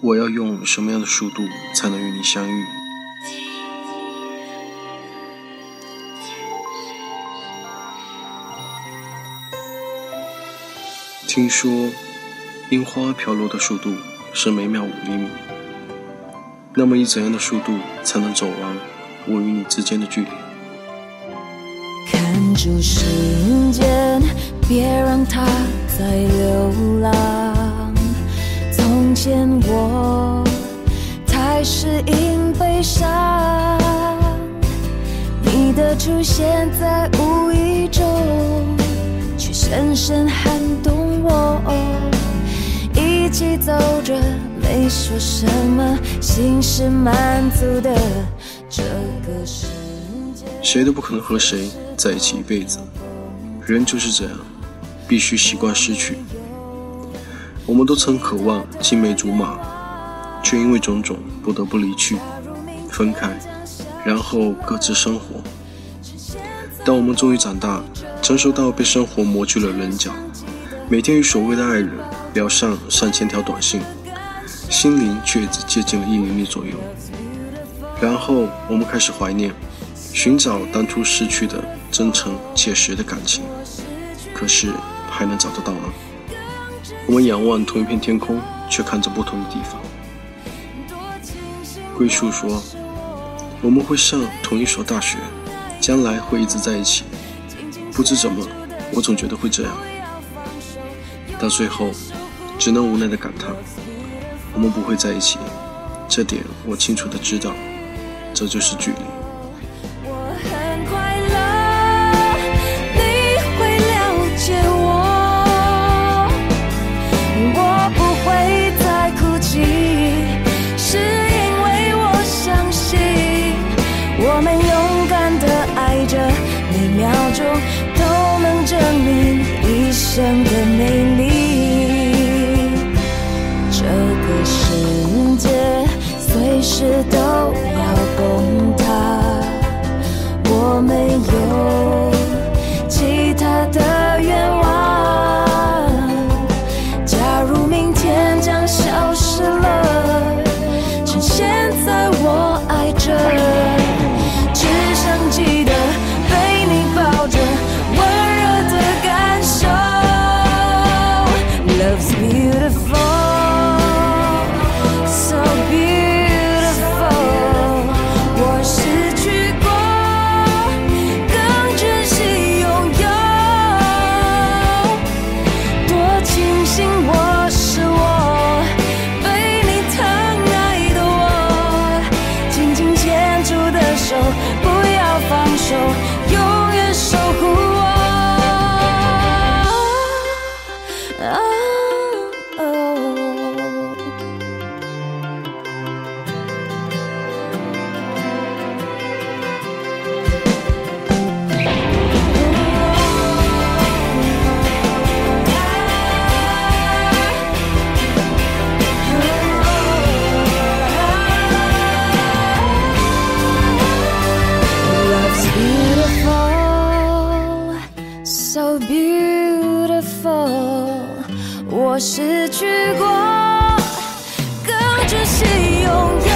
我要用什么样的速度才能与你相遇？听说樱花飘落的速度是每秒五厘米，那么以怎样的速度才能走完我与你之间的距离？看住时间，别让它再流浪。从前我太适应悲伤，你的出现在无意中，却深深撼动我。一起走着，没说什么，心是满足的。这个世界，谁都不可能和谁在一起一辈子，人就是这样，必须习惯失去。我们都曾渴望青梅竹马，却因为种种不得不离去，分开，然后各自生活。当我们终于长大，成熟到被生活磨去了棱角，每天与所谓的爱人聊上上千条短信，心灵却只接近了一厘米左右。然后我们开始怀念，寻找当初失去的真诚切实的感情，可是还能找得到吗？我们仰望同一片天空，却看着不同的地方。归树说：“我们会上同一所大学，将来会一直在一起。不知怎么，我总觉得会这样。到最后，只能无奈的感叹：我们不会在一起。这点我清楚的知道，这就是距离。” beautiful，我失去过，更珍惜拥有。